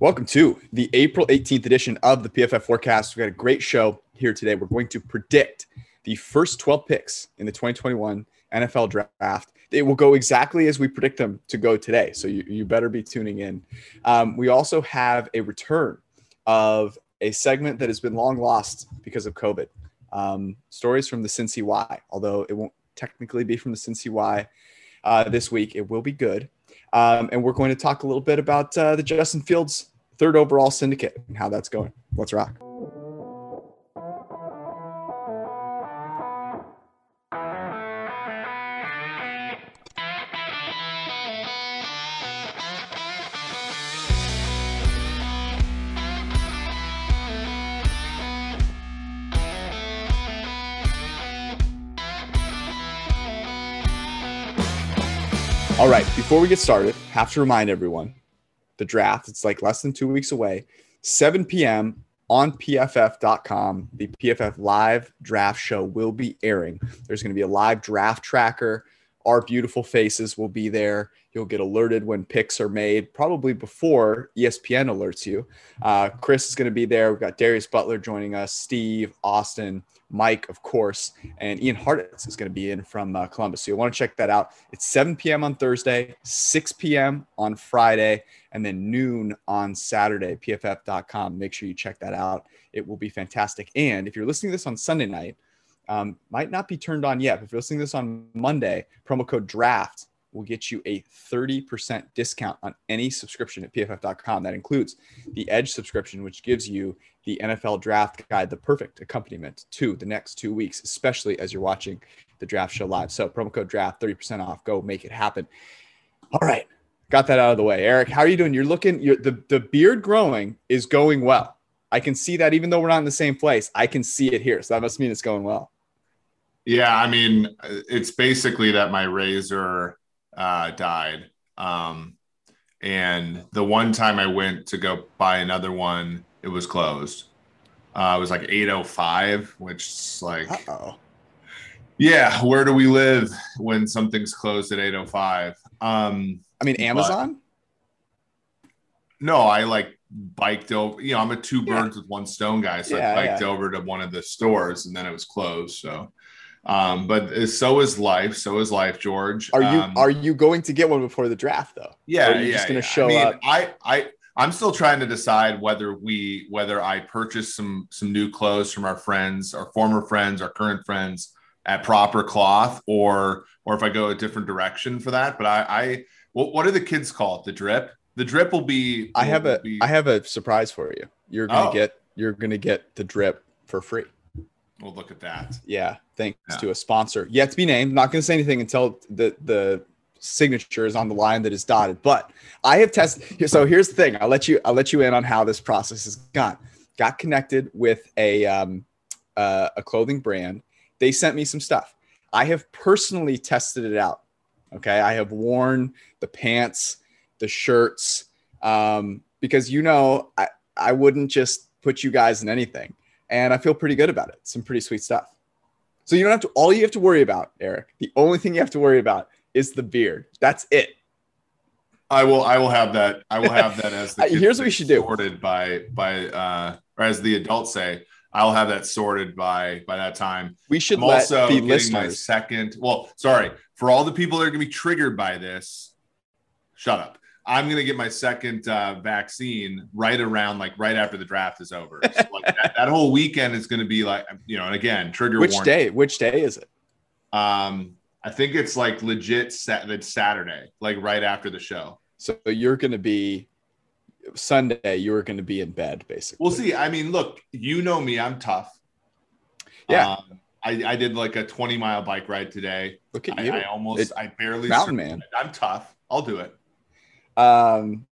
Welcome to the April 18th edition of the PFF Forecast. We've got a great show here today. We're going to predict the first 12 picks in the 2021 NFL draft. It will go exactly as we predict them to go today. So you, you better be tuning in. Um, we also have a return of a segment that has been long lost because of COVID. Um, stories from the Cincy Y, although it won't technically be from the Cincy Y uh, this week. It will be good. Um, and we're going to talk a little bit about uh, the Justin Fields third overall syndicate and how that's going. Let's rock. All right, before we get started, have to remind everyone the draft. It's like less than two weeks away. 7 p.m. on pff.com. The PFF live draft show will be airing. There's going to be a live draft tracker. Our beautiful faces will be there. You'll get alerted when picks are made, probably before ESPN alerts you. Uh, Chris is going to be there. We've got Darius Butler joining us, Steve, Austin, Mike, of course, and Ian Hartitz is going to be in from uh, Columbus. So you want to check that out. It's 7 p.m. on Thursday, 6 p.m. on Friday, and then noon on Saturday. PFF.com. Make sure you check that out. It will be fantastic. And if you're listening to this on Sunday night, um, might not be turned on yet. But if you're listening to this on Monday, promo code DRAFT will get you a 30% discount on any subscription at pff.com. That includes the Edge subscription, which gives you the NFL draft guide, the perfect accompaniment to the next two weeks, especially as you're watching the draft show live. So promo code draft, 30% off. Go make it happen. All right. Got that out of the way. Eric, how are you doing? You're looking, you're, the, the beard growing is going well. I can see that even though we're not in the same place, I can see it here. So that must mean it's going well. Yeah. I mean, it's basically that my razor uh, died. Um, and the one time I went to go buy another one, it was closed. Uh, it was like 805, which is like, Uh-oh. yeah, where do we live when something's closed at 805? Um, I mean, Amazon? no, I like biked over, you know, I'm a two birds yeah. with one stone guy. So yeah, I biked yeah. over to one of the stores and then it was closed. So um, but so is life. So is life, George. Are you um, are you going to get one before the draft though? Yeah, or are you yeah, just going to yeah. show I mean, up? I I I'm still trying to decide whether we whether I purchase some some new clothes from our friends, our former friends, our current friends at proper cloth, or or if I go a different direction for that. But I I what, what do the kids call it? The drip. The drip will be. I have a be, I have a surprise for you. You're gonna oh. get you're gonna get the drip for free. Well, look at that. Yeah, thanks yeah. to a sponsor yet to be named. Not going to say anything until the the signature is on the line that is dotted. But I have tested. So here's the thing. I'll let you. I'll let you in on how this process has gone. Got connected with a um, uh, a clothing brand. They sent me some stuff. I have personally tested it out. Okay, I have worn the pants, the shirts, um, because you know I I wouldn't just put you guys in anything and I feel pretty good about it. Some pretty sweet stuff. So you don't have to. All you have to worry about, Eric. The only thing you have to worry about is the beard. That's it. I will. I will have that. I will have that as the. Here's what we should do. Sorted by by uh, or as the adults say, I'll have that sorted by by that time. We should I'm also the listeners. my second. Well, sorry for all the people that are going to be triggered by this. Shut up. I'm gonna get my second uh, vaccine right around like right after the draft is over. So, like that, that, whole weekend is gonna be like you know, and again, trigger. Which warning. day? Which day is it? Um, I think it's like legit. Sat- it's Saturday, like right after the show. So you're gonna be Sunday. You're gonna be in bed, basically. We'll see. I mean, look, you know me. I'm tough. Yeah. Um, I, I did like a 20 mile bike ride today. Look at I, you. I almost, It- I barely. Mountain survived. man. I'm tough. I'll do it. Um,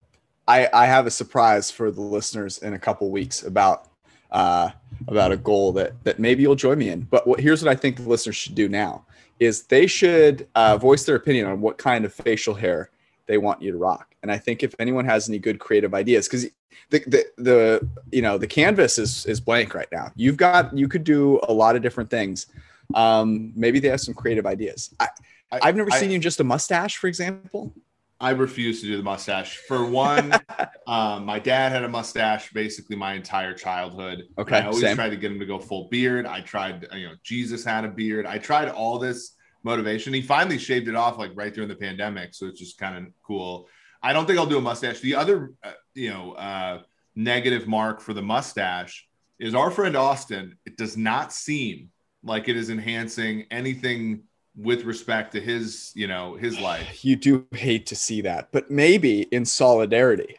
I I have a surprise for the listeners in a couple weeks about uh about a goal that that maybe you'll join me in. But what, here's what I think the listeners should do now is they should uh, voice their opinion on what kind of facial hair they want you to rock. And I think if anyone has any good creative ideas, because the, the the you know the canvas is is blank right now. You've got you could do a lot of different things. Um, maybe they have some creative ideas. I, I- I've never I- seen you in just a mustache, for example. I refuse to do the mustache. For one, um, my dad had a mustache basically my entire childhood. Okay, I always same. tried to get him to go full beard. I tried, you know, Jesus had a beard. I tried all this motivation. He finally shaved it off like right during the pandemic, so it's just kind of cool. I don't think I'll do a mustache. The other, uh, you know, uh, negative mark for the mustache is our friend Austin. It does not seem like it is enhancing anything with respect to his, you know, his life. you do hate to see that, but maybe in solidarity,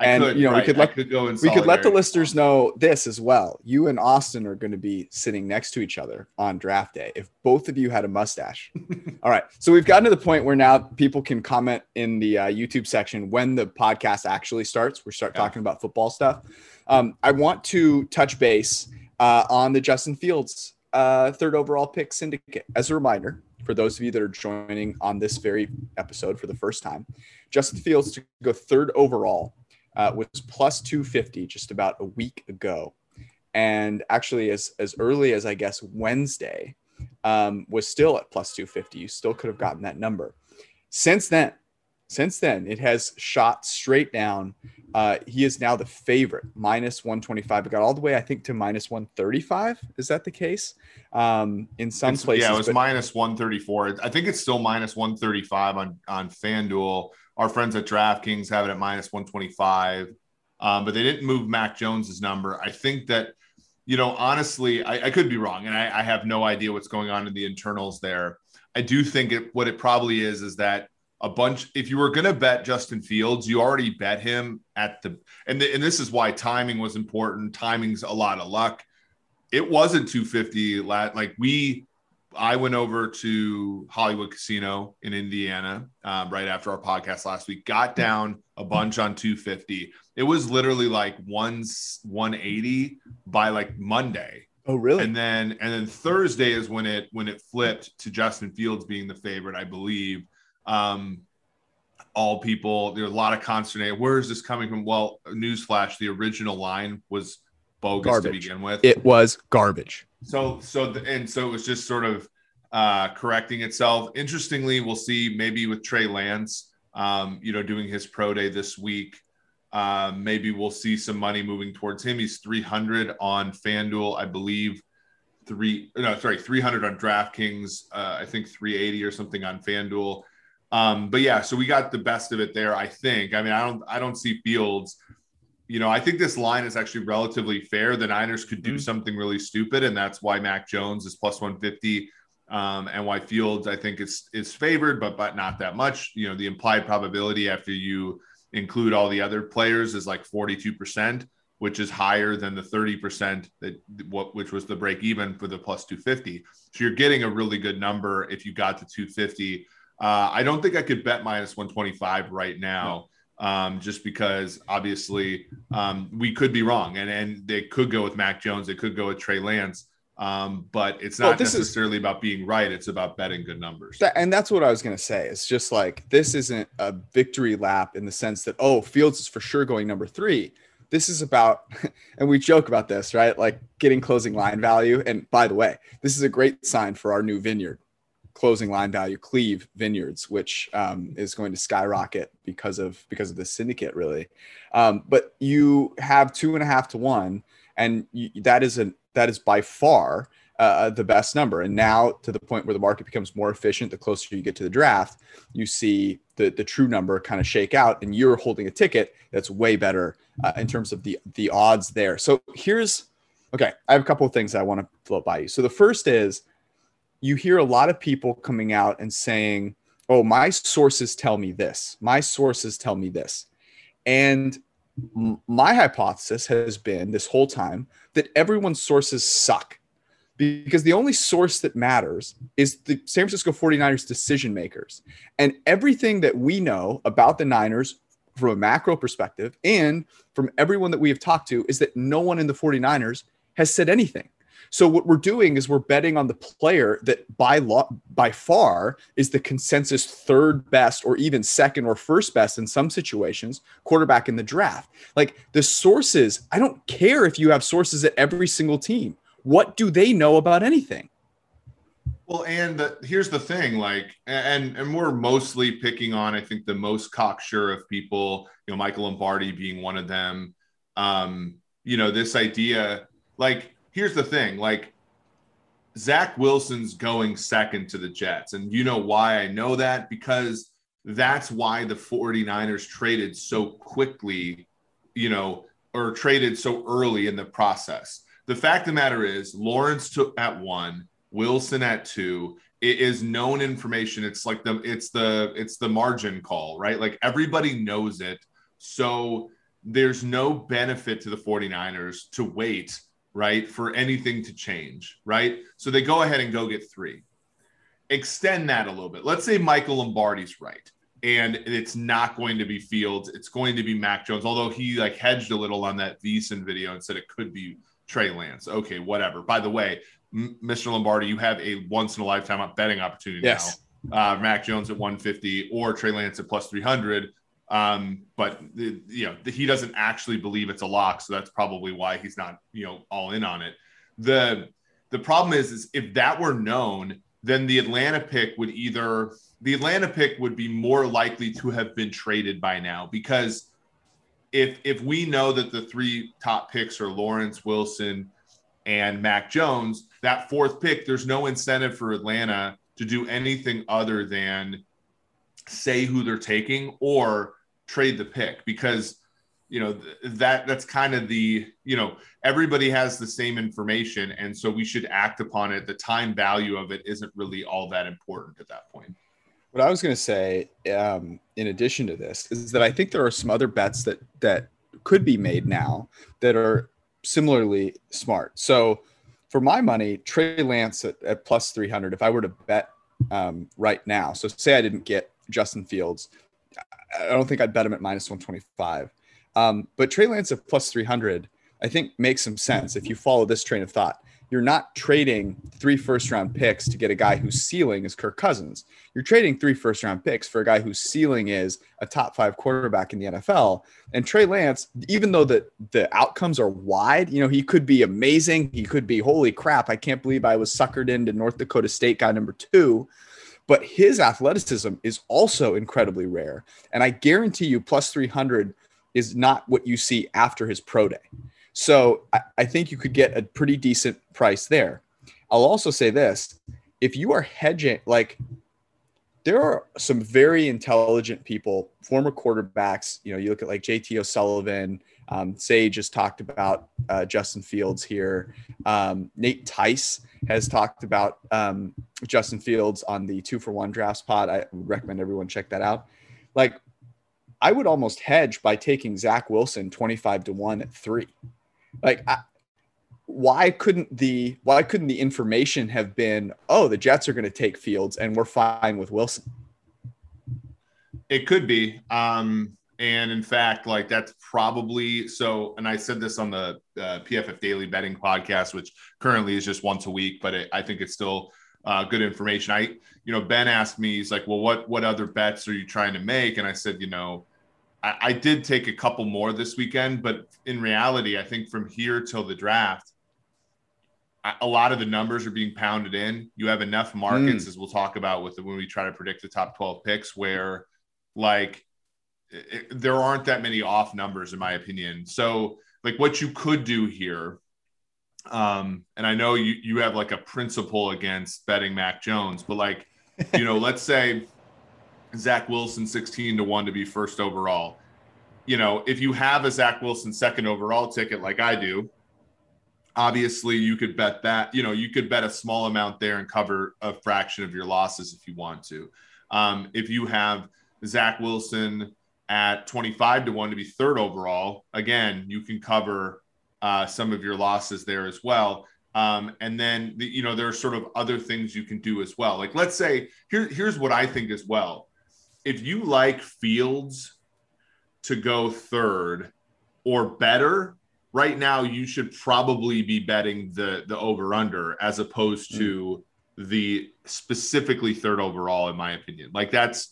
I And, could, you know, we could let- could we could let the listeners know this as well. You and Austin are going to be sitting next to each other on draft day if both of you had a mustache. All right. So we've gotten to the point where now people can comment in the uh, YouTube section when the podcast actually starts. We start Yeah. talking about football stuff. Um, I want to touch base uh, on the Justin Fields uh, third overall pick syndicate. As a reminder, for those of you that are joining on this very episode for the first time, Justin Fields to go third overall uh, was plus 250 just about a week ago. And actually, as, as early as I guess Wednesday, um, was still at plus 250. You still could have gotten that number. Since then, since then, it has shot straight down. Uh, he is now the favorite, minus 125. It got all the way, I think, to minus 135. Is that the case? Um, in some It's- places. yeah, it was but- minus 134. I think it's still minus 135 on, on FanDuel. Our friends at DraftKings have it at minus 125. Um, but they didn't move Mac Jones's number. I think that, you know, honestly, I, I could be wrong, and I, I have no idea what's going on in the internals there. I do think it what it probably is is that a bunch. If you were going to bet Justin Fields, you already bet him at the and the, and this is why timing was important. Timing's a lot of luck. It wasn't 250. la- Like we, I went over to Hollywood Casino in Indiana um, right after our podcast last week. Got down a bunch on 250. It was literally like one 180 by like Monday oh, really? and then and then Thursday is when it when it flipped to Justin Fields being the favorite, I believe. Um, all people, there's a lot of consternation. Where is this coming from? Well, newsflash: the original line was bogus to begin with. it was garbage. So so the, and so it was just sort of uh, correcting itself. Interestingly, we'll see maybe with Trey Lance, um, you know, doing his pro day this week. Uh, maybe we'll see some money moving towards him. He's 300 on FanDuel, I believe. Three no, sorry, 300 on DraftKings. Uh, I think 380 or something on FanDuel. Um, but yeah, so we got the best of it there. I think. I mean, I don't, I don't see Fields you know, I think this line is actually relatively fair. The Niners could do Mhm. something really stupid, and that's why Mac Jones is plus 150, um, and why Fields I think is is favored, but but not that much. You know, the implied probability after you include all the other players is like 42 percent, which is higher than the 30 percent that what which was the break even for the plus 250. So you're getting a really good number if you got to 250. Uh, I don't think I could bet minus 125 right now um, just because obviously um, we could be wrong, and and they could go with Mac Jones, they could go with Trey Lance, um, but it's Well, not is- necessarily about being right. It's about betting good numbers. That, and that's what I was going to say. It's just like this isn't a victory lap in the sense that oh, Fields is for sure going number three. This is about, and we joke about this, right? Like getting closing line value. And by the way, this is a great sign for our new vineyard, closing line value, Cleve Vineyards, which um, is going to skyrocket because of because of the syndicate, really. Um, but you have two and a half to one, and you, that is a that is by far uh, the best number. And now to the point where the market becomes more efficient, the closer you get to the draft, you see the the true number kind of shake out, and you're holding a ticket that's way better uh, in terms of the the odds there. So here's okay. I have a couple of things I want to float by you. So the first is you hear a lot of people coming out and saying, "Oh, my sources tell me this. My sources tell me this," and my hypothesis has been this whole time that everyone's sources suck because the only source that matters is the San Francisco 49ers decision makers. And everything that we know about the Niners from a macro perspective and from everyone that we have talked to is that no one in the 49ers has said anything. So what we're doing is we're betting on the player that by law, by far is the consensus third best or even second or first best in some situations quarterback in the draft. Like the sources, I don't care if you have sources at every single team. What do they know about anything? Well, and the, here's the thing, like, and and we're mostly picking on, I think, the most cocksure of people, you know, Michael Lombardi being one of them. Um, you know, this idea, like, here's the thing, like, Zach Wilson's going second to the Jets, and you know why I know that because that's why the 49ers traded so quickly, you know, or traded so early in the process the fact of the matter is Lawrence took at one, Wilson at two. It is known information. It's like the it's the it's the margin call, right? Like everybody knows it. So there's no benefit to the 49ers to wait, right, for anything to change, right? So they go ahead and go get three. Extend that a little bit. Let's say Michael Lombardi's right and it's not going to be Fields. It's going to be Mac Jones, although he like hedged a little on that VSiN video and said it could be Trey Lance. Okay, whatever. By the way, M- Mr. Lombardi, you have a once in a lifetime betting opportunity yes. now. Uh, Mac Jones at 150 or Trey Lance at plus 300. Um, but the, you know the, he doesn't actually believe it's a lock, so that's probably why he's not you know all in on it. The the problem is, is if that were known, then the Atlanta pick would either the Atlanta pick would be more likely to have been traded by now because if if we know that the three top picks are Lawrence Wilson and Mac Jones, that fourth pick, there's no incentive for Atlanta to do anything other than say who they're taking or trade the pick because you know that that's kind of the you know everybody has the same information and so we should act upon it the time value of it isn't really all that important at that point what I was going to say, um, in addition to this, is that I think there are some other bets that that could be made now that are similarly smart. So, for my money, Trey Lance at, at plus three hundred. If I were to bet um, right now, so say I didn't get Justin Fields, I don't think I'd bet him at minus one twenty five. Um, but Trey Lance at plus three hundred, I think makes some sense if you follow this train of thought you're not trading three first round picks to get a guy whose ceiling is Kirk Cousins. You're trading three first round picks for a guy whose ceiling is a top five quarterback in the NFL. And Trey Lance, even though the, the outcomes are wide, you know, he could be amazing. He could be, holy crap, I can't believe I was suckered into North Dakota State guy number two. But his athleticism is also incredibly rare. And I guarantee you, plus 300 is not what you see after his pro day. So I, I think you could get a pretty decent price there. I'll also say this if you are hedging, like there are some very intelligent people, former quarterbacks. You know, you look at like JT O'Sullivan, um, Say just talked about uh, Justin Fields here. Um, Nate Tice has talked about um, Justin Fields on the two for one drafts pod. I recommend everyone check that out. Like, I would almost hedge by taking Zach Wilson 25 to 1 at three. Like, I, why couldn't the why couldn't the information have been, oh, the Jets are going to take Fields and we're fine with Wilson? It could be. Um, and in fact, like that's probably so. And I said this on the uh, PFF Daily Betting podcast, which currently is just once a week, but it, I think it's still uh, good information. I, you know, Ben asked me, he's like, well, what what other bets are you trying to make? And I said, you know, I, I did take a couple more this weekend, but in reality, I think from here till the draft, a lot of the numbers are being pounded in. You have enough markets, mm. as we'll talk about with the, when we try to predict the top 12 picks, where like it, there aren't that many off numbers, in my opinion. So, like, what you could do here Um, and I know you you have like a principle against betting Mac Jones, but like, you know, let's say Zach Wilson 16 to 1 to be first overall. You know, if you have a Zach Wilson second overall ticket like I do, obviously you could bet that, you know, you could bet a small amount there and cover a fraction of your losses if you want to. Um, if you have Zach Wilson at 25 to 1 to be third overall, again, you can cover uh, some of your losses there as well. Um, and then, the, you know, there are sort of other things you can do as well. Like, let's say, here, here's what I think as well. If you like Fields to go third or better, right now you should probably be betting the the over under as opposed to mm. the specifically third overall in my opinion like that's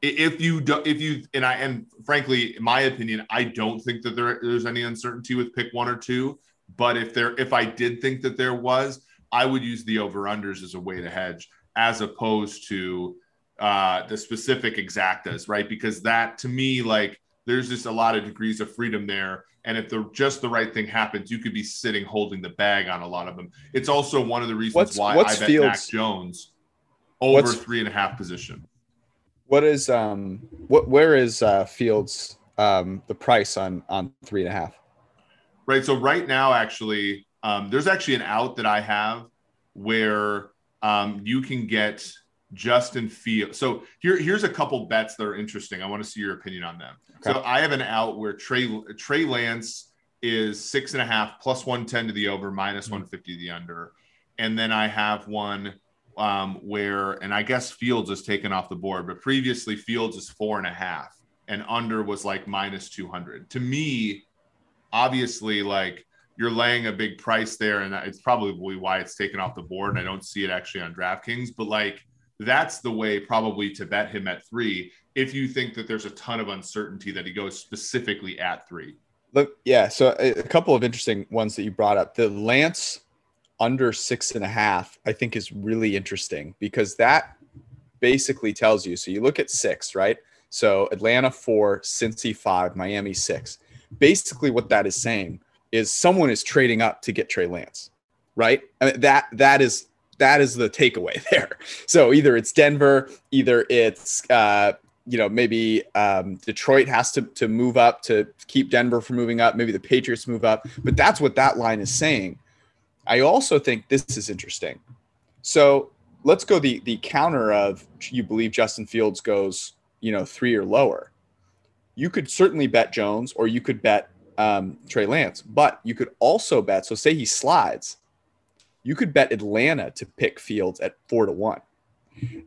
if you do if you and i and frankly in my opinion i don't think that there, there's any uncertainty with pick one or two but if there if i did think that there was i would use the over unders as a way to hedge as opposed to uh the specific exactas right? Because that to me like there's just a lot of degrees of freedom there. And if the just the right thing happens you could be sitting holding the bag on a lot of them. It's also one of the reasons what's, why what's i bet Fields? mac jones over what's, three and a half position what is um what where is uh Fields um the price on on three and a half? Right. So right now, actually, um, there's actually an out that I have where um you can get Justin Fields. So here, here's a couple bets that are interesting. I want to see your opinion on them. Okay. So I have an out where Trey Trey Lance is six and a half plus 110 to the over, minus mm-hmm. 150 to the under. And then I have one um, where, and I guess Fields is taken off the board, but previously Fields is four and a half and under was like minus 200. To me, obviously, like you're laying a big price there, and it's probably why it's taken off the board. And I don't see it actually on DraftKings, but like that's the way probably to bet him at three if you think that there's a ton of uncertainty that he goes specifically at three. Look, yeah. So a, a couple of interesting ones that you brought up. The Lance under six and a half, I think is really interesting because that basically tells you. So you look at six, right? So Atlanta four, Cincy five, Miami six. Basically, what that is saying is someone is trading up to get Trey Lance, right? I mean, that that is that is the takeaway there. So either it's Denver, either it's uh, you know maybe um, Detroit has to to move up to keep Denver from moving up. Maybe the Patriots move up, but that's what that line is saying. I also think this is interesting. So let's go the the counter of you believe Justin Fields goes, you know, three or lower. You could certainly bet Jones, or you could bet um, Trey Lance, but you could also bet. So say he slides, you could bet Atlanta to pick Fields at four to one.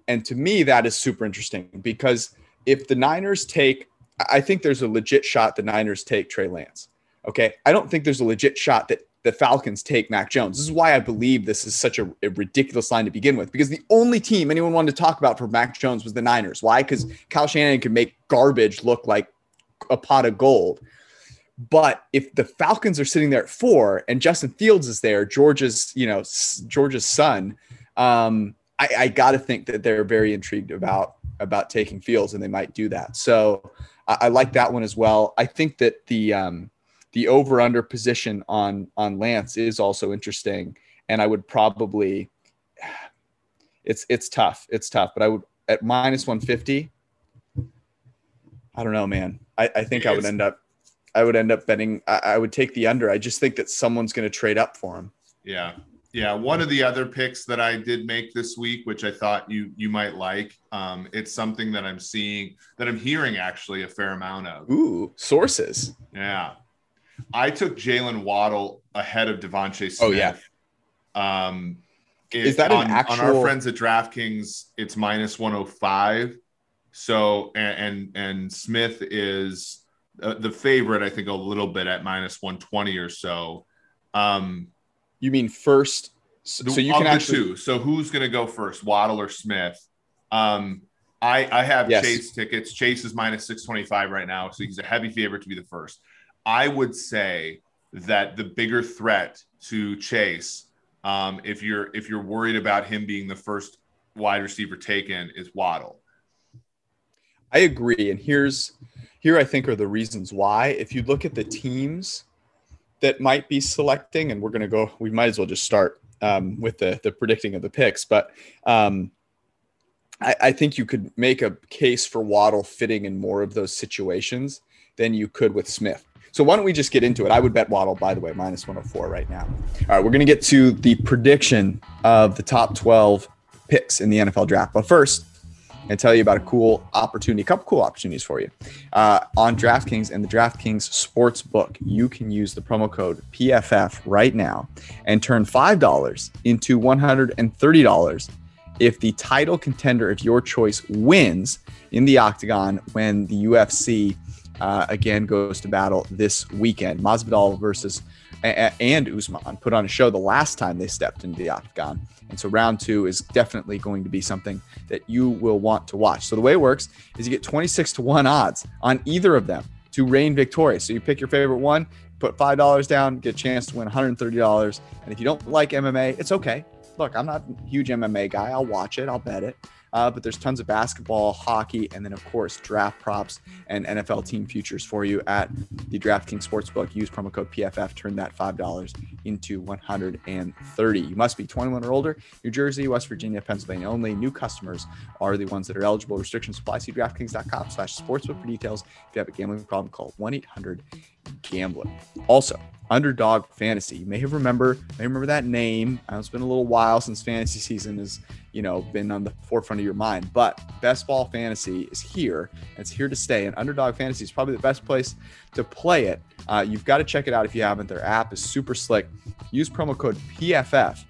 And to me, that is super interesting because if the Niners take, I think there's a legit shot the Niners take Trey Lance. Okay. I don't think there's a legit shot that the Falcons take Mac Jones. This is why I believe this is such a, a, ridiculous line to begin with, because the only team anyone wanted to talk about for Mac Jones was the Niners. Why? Because Kyle Shanahan could make garbage look like a pot of gold. But if the Falcons are sitting there at four and Justin Fields is there, Georgia's, you know, Georgia's son, um, I, I got to think that they're very intrigued about about taking Fields, and they might do that. So I, I like that one as well. I think that the um, the over under position on on Lance is also interesting, and I would probably it's it's tough. It's tough, but I would at minus one fifty. I don't know, man. I, I think I would end up I would end up betting I, I would take the under. I just think that someone's going to trade up for him. Yeah. Yeah, one of the other picks that I did make this week, which I thought you you might like, um, it's something that I'm seeing that I'm hearing actually a fair amount of. Ooh, sources. Yeah, I took Jaylen Waddle ahead of DeVonta Smith. Oh yeah. Um, it, is that on, actual... on our friends at DraftKings? It's minus one hundred five. So and and, and Smith is uh, the favorite, I think, a little bit at minus one twenty or so. Um, you mean first? So, so you can actually two. So who's going to go first, Waddle or Smith? Um, I I have yes. Chase tickets. Chase is minus six twenty five right now, so he's a heavy favorite to be the first. I would say that the bigger threat to Chase, um, if you're if you're worried about him being the first wide receiver taken, is Waddle. I agree, and here's here I think are the reasons why. If you look at the teams that might be selecting, and we're going to go. We might as well just start um, with the the predicting of the picks, but. Um, I, I think you could make a case for Waddle fitting in more of those situations than you could with Smith. So why don't we just get into it? I would bet Waddle, by the way, minus 104 right now. All right, we're going to get to the prediction of the top 12 picks in the NFL draft. But first, and tell you about a cool opportunity, a couple cool opportunities for you. Uh, on DraftKings and the DraftKings Sports Book, you can use the promo code PFF right now and turn $5 into $130 if the title contender of your choice wins in the octagon when the UFC uh, again goes to battle this weekend. Masvidal versus and Usman put on a show the last time they stepped into the octagon. And so round two is definitely going to be something that you will want to watch. So the way it works is you get 26 to 1 odds on either of them to reign victorious. So you pick your favorite one, put $5 down, get a chance to win $130. And if you don't like MMA, it's okay. Look, I'm not a huge MMA guy. I'll watch it, I'll bet it. Uh, but there's tons of basketball, hockey, and then, of course, draft props and NFL team futures for you at the DraftKings Sportsbook. Use promo code PFF, turn that $5 into 130 You must be 21 or older. New Jersey, West Virginia, Pennsylvania only. New customers are the ones that are eligible. Restrictions apply. See DraftKings.com slash sportsbook for details. If you have a gambling problem, call 1 800 Gambler. Also, Underdog Fantasy. You may have remember, may remember that name. It's been a little while since fantasy season has, you know, been on the forefront of your mind. But Best Ball Fantasy is here. It's here to stay. And Underdog Fantasy is probably the best place to play it. Uh, you've got to check it out if you haven't. Their app is super slick. Use promo code PFF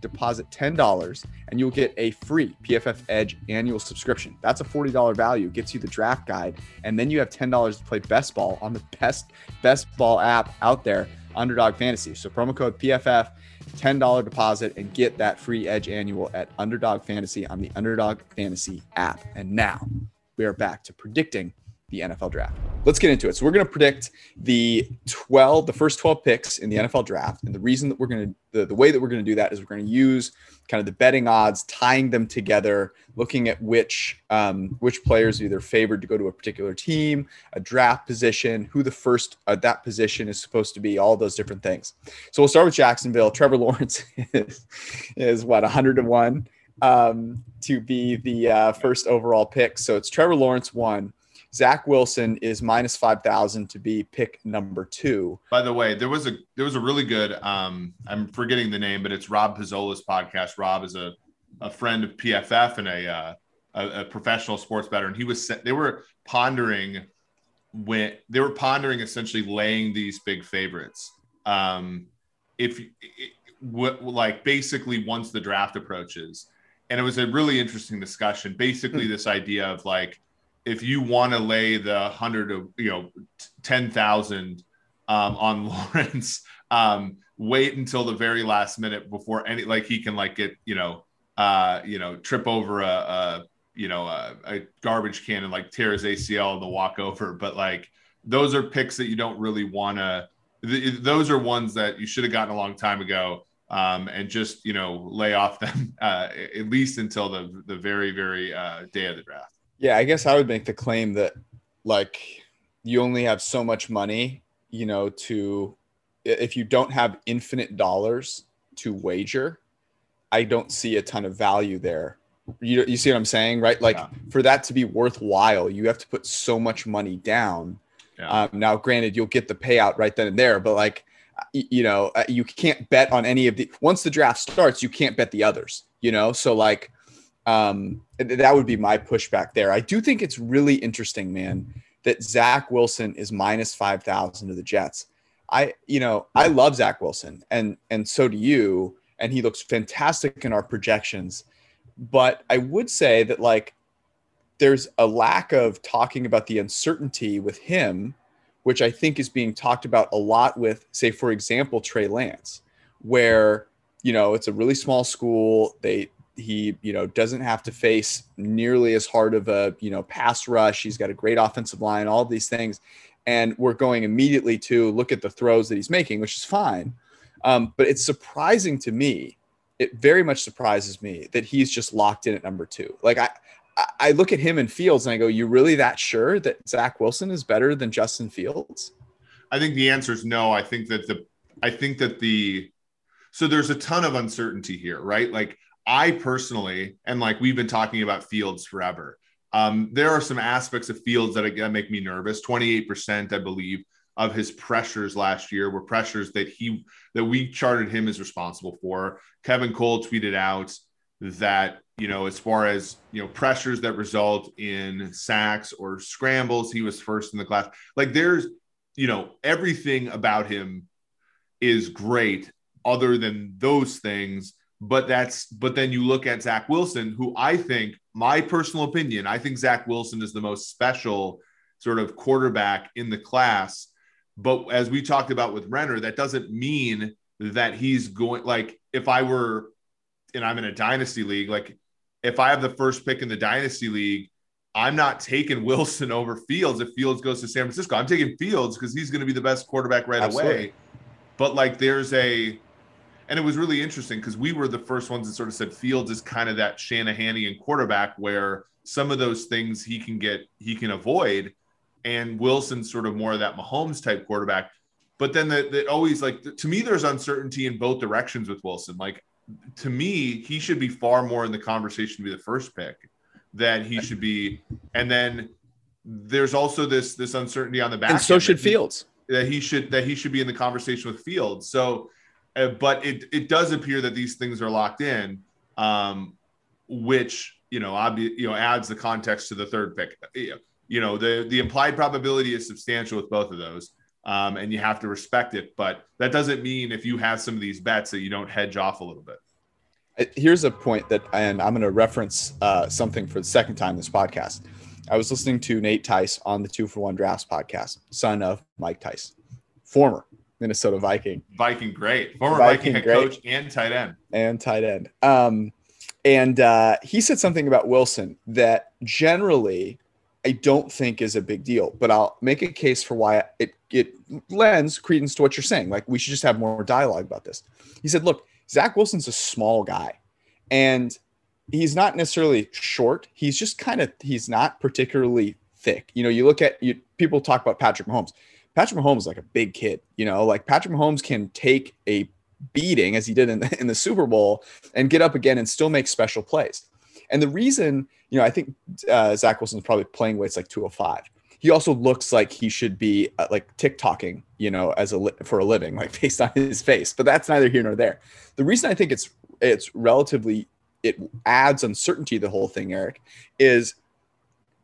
deposit $10 and you'll get a free PFF Edge annual subscription. That's a $40 value, gets you the draft guide, and then you have $10 to play best ball on the best best ball app out there, Underdog Fantasy. So promo code PFF, $10 deposit and get that free Edge annual at Underdog Fantasy on the Underdog Fantasy app. And now we are back to predicting the NFL draft. Let's get into it. So we're going to predict the 12, the first 12 picks in the NFL draft. And the reason that we're going to, the, the way that we're going to do that is we're going to use kind of the betting odds, tying them together, looking at which, um, which players are either favored to go to a particular team, a draft position, who the first uh, that position is supposed to be, all those different things. So we'll start with Jacksonville. Trevor Lawrence is, is what, 101 um, to be the uh, first overall pick. So it's Trevor Lawrence one. Zach Wilson is minus five thousand to be pick number two. By the way, there was a there was a really good um, I'm forgetting the name, but it's Rob Pizzola's podcast. Rob is a a friend of PFF and a uh, a, a, professional sports bettor, and he was they were pondering when they were pondering essentially laying these big favorites. Um, if it, what like basically once the draft approaches, and it was a really interesting discussion. Basically, hmm. this idea of like if you want to lay the hundred of you know ten thousand um, on Lawrence, um, wait until the very last minute before any like he can like get you know uh, you know trip over a, a you know a, a, garbage can and like tear his ACL in the walkover. But like those are picks that you don't really want to. Th- those are ones that you should have gotten a long time ago. Um, and just you know lay off them uh, at least until the the very very uh, day of the draft. Yeah, I guess I would make the claim that like you only have so much money, you know, to if you don't have infinite dollars to wager, I don't see a ton of value there. You, you see what I'm saying, right? Like yeah. for that to be worthwhile, you have to put so much money down. Yeah. Um, now, granted, you'll get the payout right then and there, but like, you know, uh, you can't bet on any of the. Once the draft starts, you can't bet the others. You know, so like, um, that would be my pushback there. I do think it's really interesting, man, that Zach Wilson is minus five thousand to the Jets. I, you know, I love Zach Wilson, and and so do you, and he looks fantastic in our projections. But I would say that like there's a lack of talking about the uncertainty with him, which I think is being talked about a lot with, say, for example, Trey Lance, where you know it's a really small school. They he, you know, doesn't have to face nearly as hard of a, you know, pass rush. He's got a great offensive line, all these things. And we're going immediately to look at the throws that he's making, which is fine. Um, but it's surprising to me. It very much surprises me that he's just locked in at number two. Like I, I look at him in Fields and I go, "You really that sure that Zach Wilson is better than Justin Fields?" I think the answer is no. I think that the I think that the so there's a ton of uncertainty here, right? Like I personally, and like we've been talking about Fields forever. Um, there are some aspects of Fields that make me nervous. 28%, I believe, of his pressures last year were pressures that he that we charted him as responsible for. Kevin Cole tweeted out that you know as far as you know pressures that result in sacks or scrambles, he was first in the class. Like there's you know everything about him is great other than those things but that's but then you look at Zach Wilson, who I think, my personal opinion, I think Zach Wilson is the most special sort of quarterback in the class. But as we talked about with Renner, that doesn't mean that he's going like if I were and I'm in a dynasty league, like if I have the first pick in the dynasty league, I'm not taking Wilson over Fields if Fields goes to San Francisco. I'm taking Fields because he's going to be the best quarterback right Absolutely. away. But like there's a and it was really interesting because we were the first ones that sort of said Fields is kind of that Shanahanian quarterback where some of those things he can get, he can avoid. And Wilson's sort of more of that Mahomes type quarterback. But then that always like to me, there's uncertainty in both directions with Wilson. Like to me, he should be far more in the conversation to be the first pick than he should be. And then there's also this this uncertainty on the back. And so should Fields. That he should that he should be in the conversation with Fields. So uh, but it it does appear that these things are locked in, um, which you know obvi- you know adds the context to the third pick. You know the the implied probability is substantial with both of those, um, and you have to respect it. But that doesn't mean if you have some of these bets that you don't hedge off a little bit. Uh, here's a point that, and I'm going to reference uh, something for the second time this podcast. I was listening to Nate Tice on the Two for One Drafts podcast, son of Mike Tice, former Minnesota Viking. Viking, great. Former Viking, Viking head great. coach and tight end. And tight end. Um, and uh, he said something about Wilson that generally I don't think is a big deal, but I'll make a case for why it it lends credence to what you're saying. Like we should just have more dialogue about this. He said, "Look, Zach Wilson's a small guy, and he's not necessarily short. He's just kind of he's not particularly thick. You know, you look at you people talk about Patrick Mahomes. Patrick Mahomes is like a big kid, you know, like Patrick Mahomes can take a beating as he did in the, in the Super Bowl and get up again and still make special plays. And the reason, you know, I think uh, Zach Wilson's probably playing weights like 205. He also looks like he should be uh, like TikToking, you know, as a li- for a living, like based on his face. But that's neither here nor there. The reason I think it's it's relatively it adds uncertainty to the whole thing, Eric, is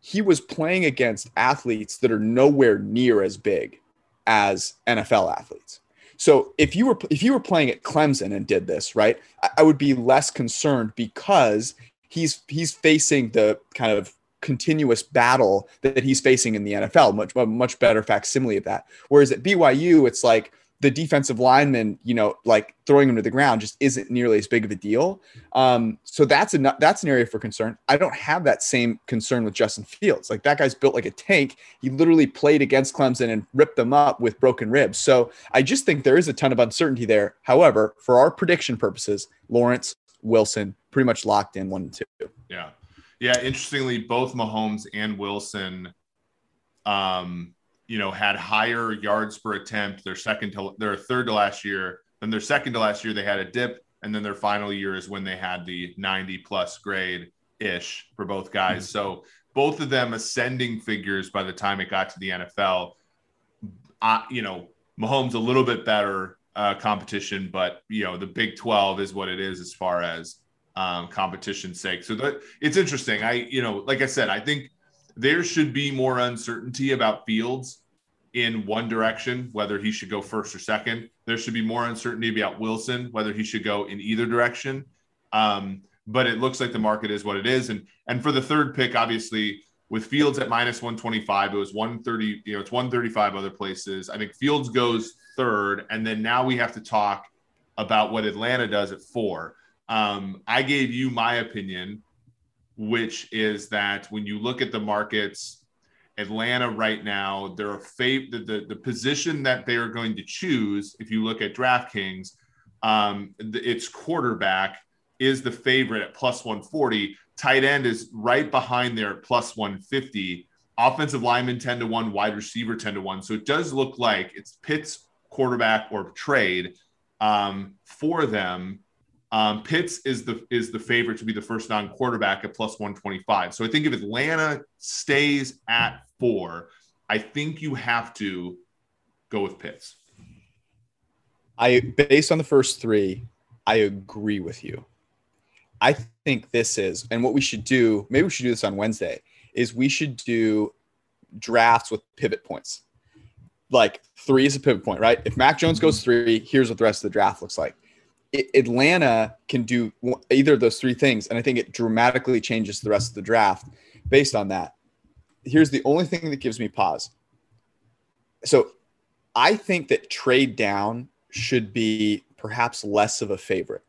he was playing against athletes that are nowhere near as big as NFL athletes. So if you were if you were playing at Clemson and did this, right, I would be less concerned because he's he's facing the kind of continuous battle that he's facing in the NFL, much much better facsimile of that. Whereas at BYU, it's like the defensive lineman, you know, like throwing him to the ground just isn't nearly as big of a deal. Um, so that's a that's an area for concern. I don't have that same concern with Justin Fields. Like that guy's built like a tank. He literally played against Clemson and ripped them up with broken ribs. So I just think there is a ton of uncertainty there. However, for our prediction purposes, Lawrence Wilson pretty much locked in one and two. Yeah, yeah. Interestingly, both Mahomes and Wilson um you know, had higher yards per attempt. Their second to their third to last year. Then their second to last year, they had a dip, and then their final year is when they had the 90 plus grade ish for both guys. Mm-hmm. So both of them ascending figures by the time it got to the NFL. Uh, you know, Mahomes a little bit better uh, competition, but you know the Big 12 is what it is as far as um, competition's sake. So that, it's interesting. I you know, like I said, I think there should be more uncertainty about Fields in one direction, whether he should go first or second. There should be more uncertainty about Wilson, whether he should go in either direction. Um, but it looks like the market is what it is. And and for the third pick, obviously, with Fields at minus 125, it was 130, you know, it's 135 other places. I think Fields goes third. And then now we have to talk about what Atlanta does at four. Um, I gave you my opinion, which is that when you look at the markets Atlanta right now, they're a fav- the, the, the position that they are going to choose. If you look at DraftKings, um, its quarterback is the favorite at plus 140. Tight end is right behind there at plus 150. Offensive lineman 10 to 1, wide receiver 10 to 1. So it does look like it's Pitts quarterback or trade um, for them. Um, Pitts is the is the favorite to be the first non-quarterback at plus 125. So I think if Atlanta stays at four, I think you have to go with Pitts. I based on the first three, I agree with you. I think this is, and what we should do, maybe we should do this on Wednesday, is we should do drafts with pivot points. Like three is a pivot point, right? If Mac Jones goes three, here's what the rest of the draft looks like. Atlanta can do either of those three things, and I think it dramatically changes the rest of the draft based on that. Here's the only thing that gives me pause. So I think that trade down should be perhaps less of a favorite.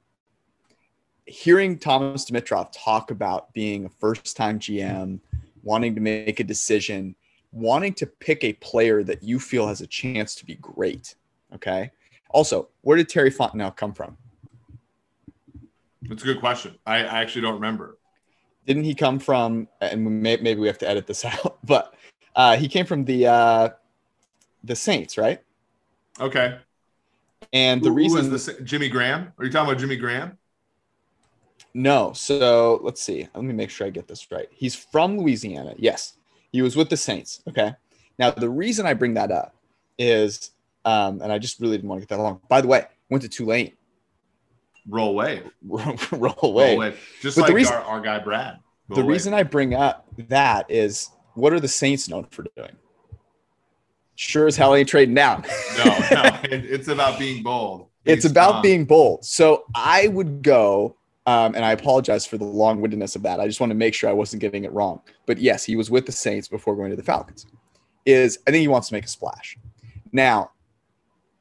Hearing Thomas Dimitroff talk about being a first time GM, wanting to make a decision, wanting to pick a player that you feel has a chance to be great. Okay. Also, where did Terry Fontenot come from? That's a good question. I, I actually don't remember. Didn't he come from? And may, maybe we have to edit this out, but uh, he came from the uh, the Saints, right? Okay. And the Who, reason who was the Jimmy Graham? Are you talking about Jimmy Graham? No. So let's see. Let me make sure I get this right. He's from Louisiana. Yes. He was with the Saints. Okay. Now, the reason I bring that up is, um, and I just really didn't want to get that long. By the way, went to Tulane. Roll away. Roll Roll away. Just But like reason- our, our guy Brad. The reason I bring up that is what are the Saints known for doing? Sure as hell ain't trading down. no, no, it- it's about being bold. it's Being about being bold. So I would go, um, and I apologize for the long windedness of that. I just want to make sure I wasn't getting it wrong. But yes, he was with the Saints before going to the Falcons. Is I think he wants to make a splash. Now,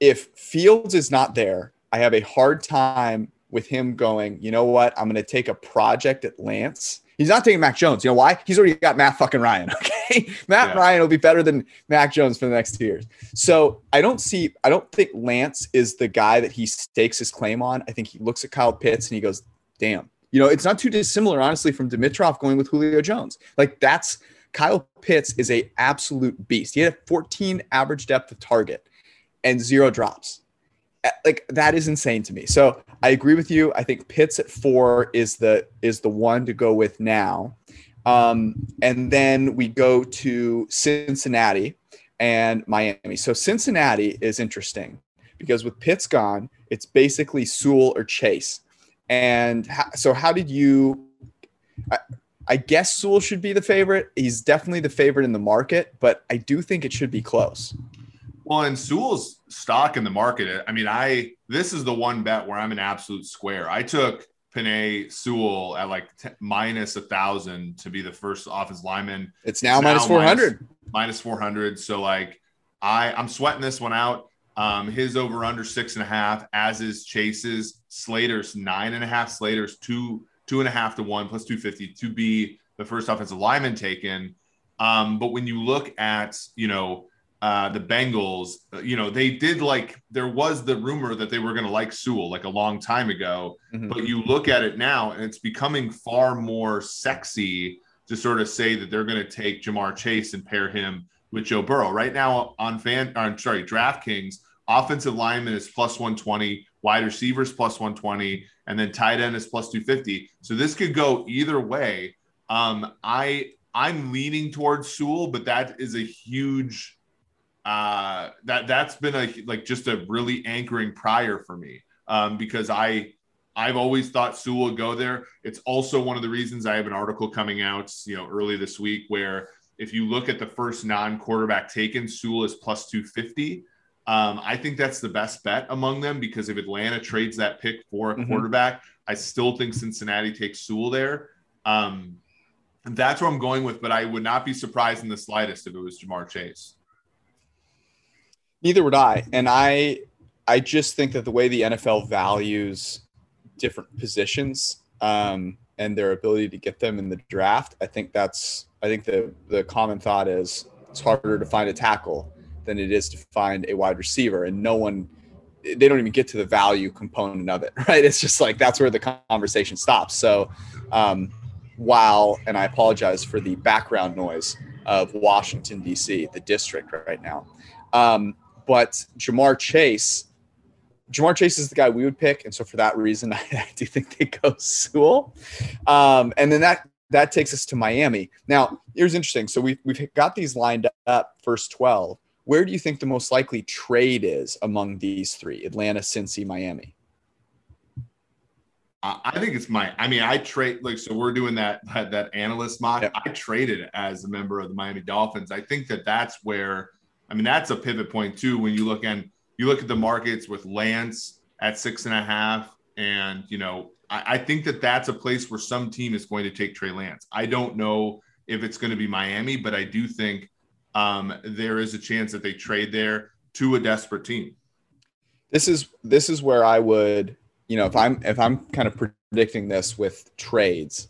if Fields is not there, I have a hard time with him going, you know what? I'm going to take a project at Lance. He's not taking Mac Jones. You know why? He's already got Matt fucking Ryan. Okay. Matt Yeah. Ryan will be better than Mac Jones for the next two years. So I don't see, I don't think Lance is the guy that he stakes his claim on. I think he looks at Kyle Pitts and he goes, damn. You know, it's not too dissimilar, honestly, from Dimitroff going with Julio Jones. Like that's Kyle Pitts is a absolute beast. He had a 14 average depth of target and zero drops. Like that is insane to me. So I agree with you. I think Pitts at four is the is the one to go with now. Um, and then we go to Cincinnati and Miami. So Cincinnati is interesting because with Pitts gone, it's basically Sewell or Chase. And so, how did you? I, I guess Sewell should be the favorite. He's definitely the favorite in the market, but I do think it should be close. Well, and Sewell's stock in the market. I mean, I this is the one bet where I'm an absolute square. I took Penei Sewell at like t- minus a thousand to be the first offense lineman, It's now It's minus now four hundred. minus four hundred. So like, I I'm sweating this one out. Um, his over under six and a half, as is Chase's. Slater's nine and a half. Slater's two two and a half to one plus two fifty to be the first offensive lineman taken. Um, but when you look at you know uh, the Bengals, uh, you know they did like there was the rumor that they were going to like Sewell like a long time ago, Mhm. but you look at it now and it's becoming far more sexy to sort of say that they're going to take Ja'Marr Chase and pair him with Joe Burrow. Right now on fan, I'm sorry, DraftKings, offensive lineman is plus 120, wide receivers plus 120, and then tight end is plus 250. So this could go either way. Um, I I'm leaning towards Sewell, but that is a huge uh that that's been a like just a really anchoring prior for me um because I I've always thought Sewell would go there. It's also one of the reasons I have an article coming out, you know, early this week where if you look at the first non-quarterback taken, Sewell is plus 250. Um, I think that's the best bet among them because if Atlanta trades that pick for a Mhm. quarterback, I still think Cincinnati takes Sewell there. Um, and that's where I'm going with, but I would not be surprised in the slightest if it was Ja'Marr Chase. Neither would I. And I I just think that the way the NFL values different positions um, and their ability to get them in the draft, I think that's I think the the common thought is it's harder to find a tackle than it is to find a wide receiver, and no one they don't even get to the value component of it, right? It's just like that's where the conversation stops. So, um, while and I apologize for the background noise of Washington D.C., the district right now. Um, but Ja'Marr Chase, Ja'Marr Chase is the guy we would pick, and so for that reason, I, I do think they go Sewell. Um, and then that that takes us to Miami. Now, here's interesting. So we've we've got these lined up first twelve. Where do you think the most likely trade is among these three? Atlanta, Cincy, Miami. I think it's my. I mean, I trade like so. We're doing that that, that analyst mock. Yep. I traded as a member of the Miami Dolphins. I think that that's where. I mean, that's a pivot point too. When you look and you look at the markets with Lance at six and a half, and you know, I, I think that that's a place where some team is going to take Trey Lance. I don't know if it's going to be Miami, but I do think um, there is a chance that they trade there to a desperate team. This is this is where I would you know, if I'm if I'm kind of predicting this with trades,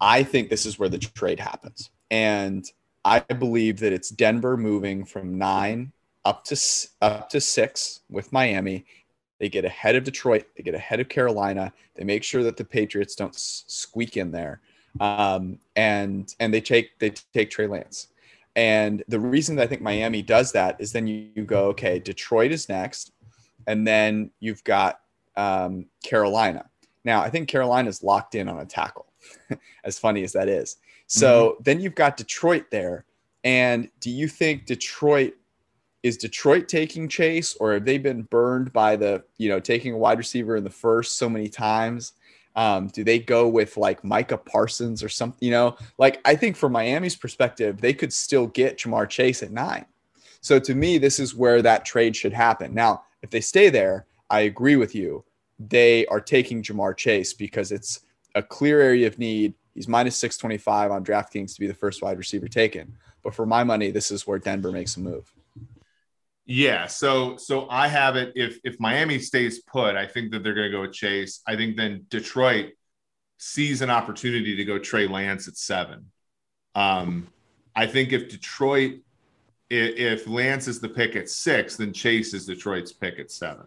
I think this is where the trade happens. And I believe that it's Denver moving from 9 up to up to 6 with Miami. They get ahead of Detroit, they get ahead of Carolina. They make sure that the Patriots don't squeak in there. Um, and and they take they take Trey Lance. And the reason that I think Miami does that is then you, you go, okay, Detroit is next. And then you've got um, Carolina. Now, I think Carolina's locked in on a tackle, as funny as that is. So mm-hmm. then you've got Detroit there. And do you think Detroit is Detroit taking Chase, or have they been burned by the, you know, taking a wide receiver in the first so many times? Um, do they go with like Micah Parsons or something? You know, like I think from Miami's perspective, they could still get Ja'Marr Chase at nine. So to me, this is where that trade should happen. Now, if they stay there, I agree with you they are taking Ja'Marr Chase because it's a clear area of need. He's minus 625 on DraftKings to be the first wide receiver taken. But for my money, this is where Denver makes a move. Yeah, so so I have it. If if Miami stays put, I think that they're going to go with Chase. I think then Detroit sees an opportunity to go Trey Lance at seven. Um, I think if Detroit, if, if Lance is the pick at six, then Chase is Detroit's pick at seven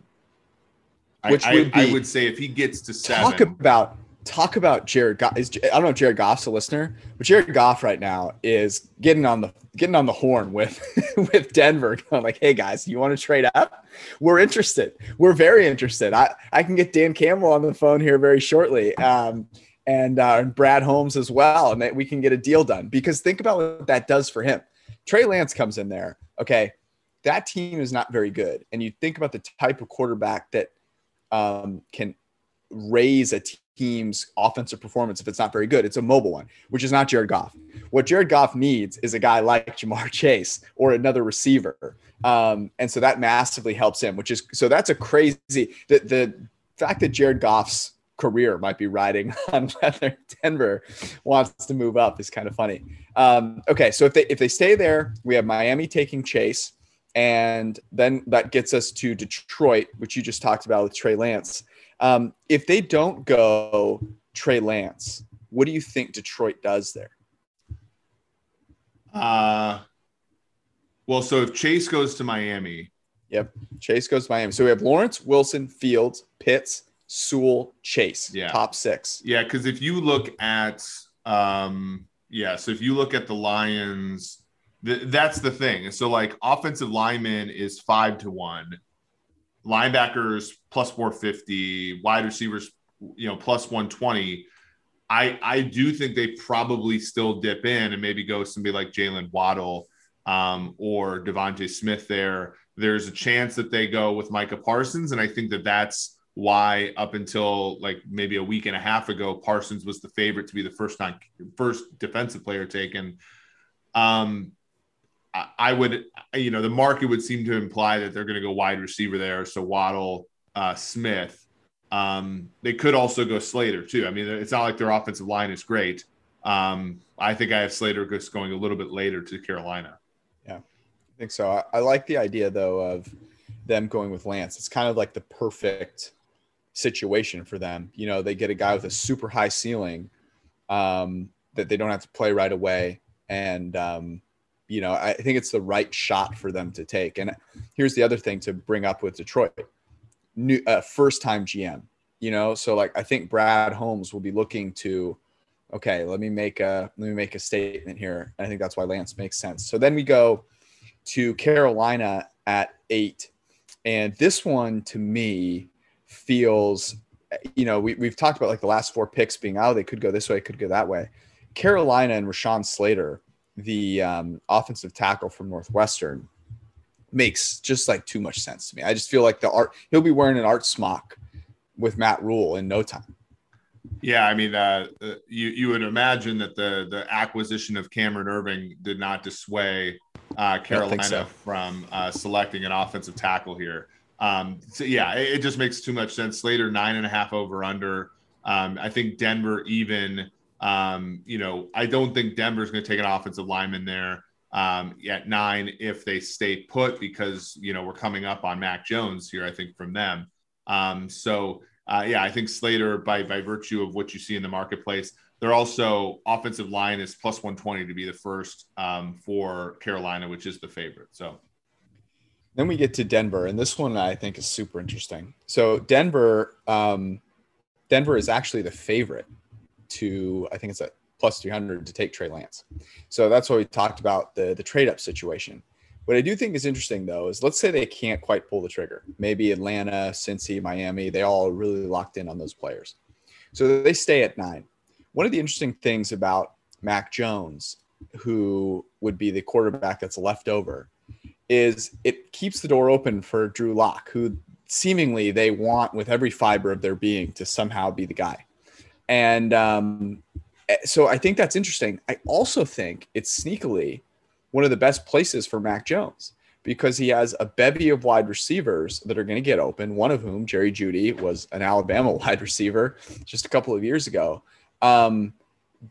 which I, would be, I would say if he gets to seven. Talk about talk about Jared Goff. Is, I don't know if Jared Goff's a listener, but Jared Goff right now is getting on the getting on the horn with with Denver, going like, "Hey guys, you want to trade up? We're interested. We're very interested. I I can get Dan Campbell on the phone here very shortly." Um, and, uh, Brad Holmes as well, and that we can get a deal done. Because think about what that does for him. Trey Lance comes in there. Okay, that team is not very good, and you think about the type of quarterback that um, can raise a team's offensive performance if it's not very good. It's a mobile one, which is not Jared Goff. What Jared Goff needs is a guy like Ja'Marr Chase or another receiver. Um, and so that massively helps him, which is so that's a crazy the, the fact that Jared Goff's career might be riding on whether Denver wants to move up is kind of funny. Um, okay, so if they if they stay there, we have Miami taking Chase. And then that gets us to Detroit, which you just talked about with Trey Lance. Um, if they don't go Trey Lance, what do you think Detroit does there? Uh, well, so if Chase goes to Miami. Yep. Chase goes to Miami. So we have Lawrence, Wilson, Fields, Pitts, Sewell, Chase. Yeah. Top six. Yeah. Cause if you look at, um, yeah. So if you look at the Lions, that's the thing. So like offensive lineman is five to one, linebackers plus 450, wide receivers, you know, plus 120. I I do think they probably still dip in and maybe go somebody like Jaylen Waddle um, or DeVonta Smith there. There's a chance that they go with Micah Parsons, and I think that that's why up until like maybe a week and a half ago, Parsons was the favorite to be the first time first defensive player taken. Um, I would, you know, the market would seem to imply that they're going to go wide receiver there. So Waddle, uh, Smith. Um, they could also go Slater too. I mean, it's not like their offensive line is great. Um, I think I have Slater just going a little bit later to Carolina. Yeah, I think so. I, I like the idea though of them going with Lance. It's kind of like the perfect situation for them. You know, they get a guy with a super high ceiling um, that they don't have to play right away, and um, you know, I think it's the right shot for them to take. And here's the other thing to bring up with Detroit: new uh, first time GM. You know, so like I think Brad Holmes will be looking to, okay, let me make a let me make a statement here. And I think that's why Lance makes sense. So then we go to Carolina at eight. And this one to me feels, you know, we, we've talked about like the last four picks being out. They could go this way, could go that way. Carolina and Rashawn Slater, the um, offensive tackle from Northwestern, makes just like too much sense to me. I just feel like the art, he'll be wearing an art smock with Matt Rhule in no time. Yeah, I mean, uh, uh, you you would imagine that the the acquisition of Cameron Erving did not dissuade uh, Carolina so. from uh, selecting an offensive tackle here. Um, so yeah, it, it, just makes too much sense. Slater nine and a half over under. Um, I think Denver even. Um, you know, I don't think Denver's going to take an offensive lineman there um, at nine if they stay put because you know we're coming up on Mac Jones here. I think from them. Um, so uh, yeah, I think Slater, by by virtue of what you see in the marketplace, they're also offensive line is plus 120 to be the first um, for Carolina, which is the favorite. So then we get to Denver, and this one I think is super interesting. So Denver, um, Denver is actually the favorite to I think it's a plus 300 to take Trey Lance. So that's why we talked about the the trade up situation. What I do think is interesting though is let's say they can't quite pull the trigger. Maybe Atlanta, Cincy, Miami, they all really locked in on those players. So they stay at nine. One of the interesting things about Mac Jones, who would be the quarterback that's left over, is it keeps the door open for Drew Lock, who seemingly they want with every fiber of their being to somehow be the guy. And um, eh, so I think that's interesting. I also think it's sneakily one of the best places for Mac Jones because he has a bevy of wide receivers that are going to get open. One of whom, Jerry Jeudy, was an Alabama wide receiver just a couple of years ago. Um,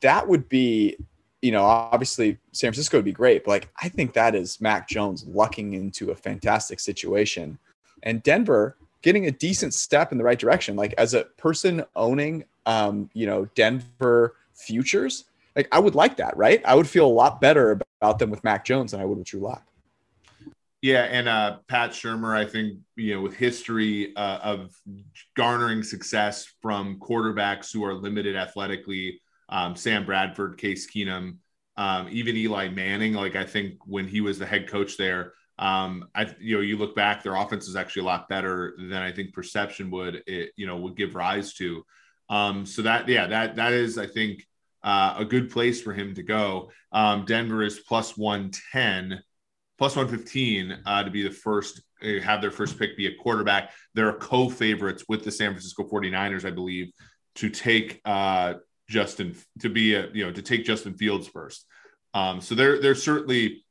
that would be, you know, obviously San Francisco would be great, but like I think that is Mac Jones lucking into a fantastic situation, and Denver getting a decent step in the right direction. Like as a person owning, um, you know, Denver futures, like I would like that, right? I would feel a lot better about them with Mac Jones than I would with Drew Lock. Yeah, and uh, Pat Shurmur, I think you know, with history uh, of garnering success from quarterbacks who are limited athletically, um, Sam Bradford, Case Keenum, um, even Eli Manning. Like I think when he was the head coach there, um, I you know you look back, their offense is actually a lot better than I think perception would it you know would give rise to. Um, so that yeah that that is I think uh, a good place for him to go. Um, Denver is plus 110, plus 115 uh, to be the first, uh, have their first pick be a quarterback. They're co favorites with the San Francisco 49ers, I believe, to take uh, Justin, to be a, you know, to take Justin Fields first. Um, so they're, they're certainly,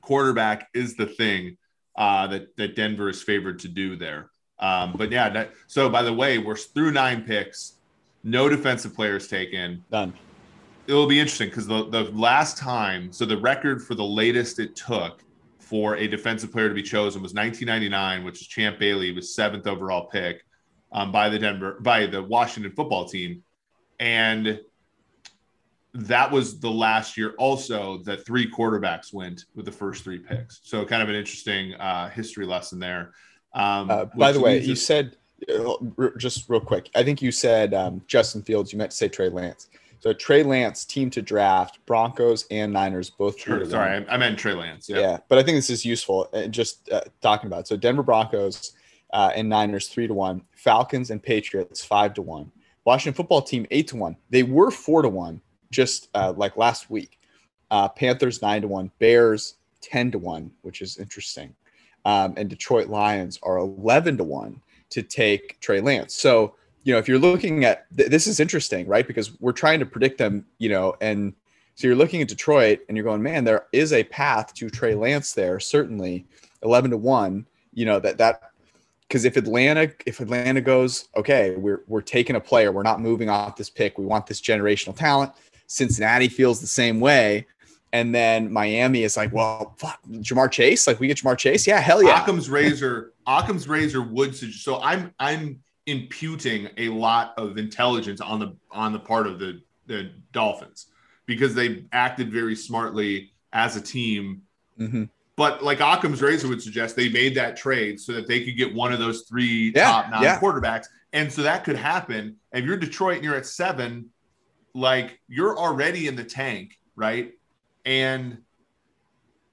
quarterback is the thing uh, that, that Denver is favored to do there. Um, but yeah, that, so by the way, we're through nine picks no defensive players taken. Done. It'll be interesting because the, the last time, so the record for the latest it took for a defensive player to be chosen was 1999, which is Champ Bailey was seventh overall pick um, by the Denver by the Washington football team, and that was the last year also that three quarterbacks went with the first three picks. So kind of an interesting uh, history lesson there. Um, uh, by the way, you said just real quick. I think you said um, Justin Fields. You meant to say Trey Lance. So Trey Lance, team to draft, Broncos and Niners both. Sure, sorry, I, I, meant Trey Lance. Yeah. yeah, but I think this is useful. Uh, just uh, talking about it. so Denver Broncos uh, and Niners three to one, Falcons and Patriots five to one, Washington Football Team eight to one. They were four to one just uh, like last week. Uh, Panthers nine to one, Bears ten to one, which is interesting, um, and Detroit Lions are eleven to one to take Trey Lance. So, you know, if you're looking at th- this is interesting, right? Because we're trying to predict them, you know, and so you're looking at Detroit and you're going, man, there is a path to Trey Lance there, certainly 11 to 1, you know, that that because if Atlanta if Atlanta goes, okay, we're we're taking a player, we're not moving off this pick. We want this generational talent. Cincinnati feels the same way. And then Miami is like, well, fuck, Ja'Marr Chase. Like we get Ja'Marr Chase. Yeah, hell yeah. Occam's razor. Occam's razor would suggest. So I'm I'm imputing a lot of intelligence on the on the part of the the Dolphins because they acted very smartly as a team. Mm-hmm. But like Occam's razor would suggest, they made that trade so that they could get one of those three yeah, top nine yeah. quarterbacks, and so that could happen. If you're Detroit and you're at seven, like you're already in the tank, right? And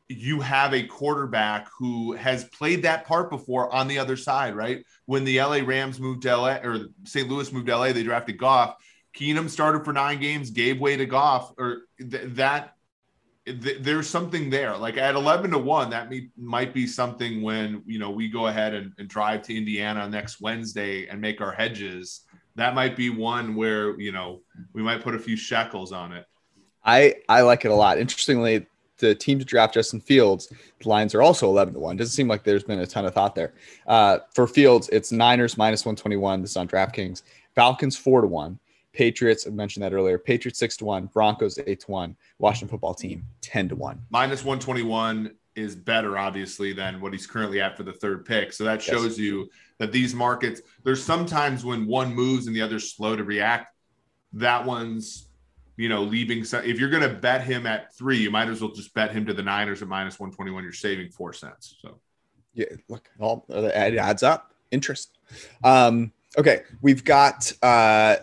you have a quarterback who has played that part before on the other side, right? When the LA Rams moved to LA or St. Louis moved to LA, they drafted Goff. Keenum started for nine games, gave way to Goff, or th- that th- there's something there. Like at 11 to one, that may, might be something when, you know, we go ahead and, and drive to Indiana next Wednesday and make our hedges. That might be one where, you know, we might put a few shekels on it. I, I like it a lot. Interestingly, the team to draft Justin Fields, the lines are also 11 to 1. Doesn't seem like there's been a ton of thought there. Uh, for Fields, it's Niners minus 121. This is on DraftKings. Falcons 4 to 1. Patriots, I mentioned that earlier. Patriots 6 to 1. Broncos 8 to 1. Washington football team 10 to 1. Minus 121 is better, obviously, than what he's currently at for the third pick. So that shows yes. you that these markets, there's sometimes when one moves and the other's slow to react. That one's you know, leaving. If you're going to bet him at three, you might as well just bet him to the Niners at minus 121. You're saving four cents. So, yeah, look, all it adds up. Interest. Um, okay, we've got uh,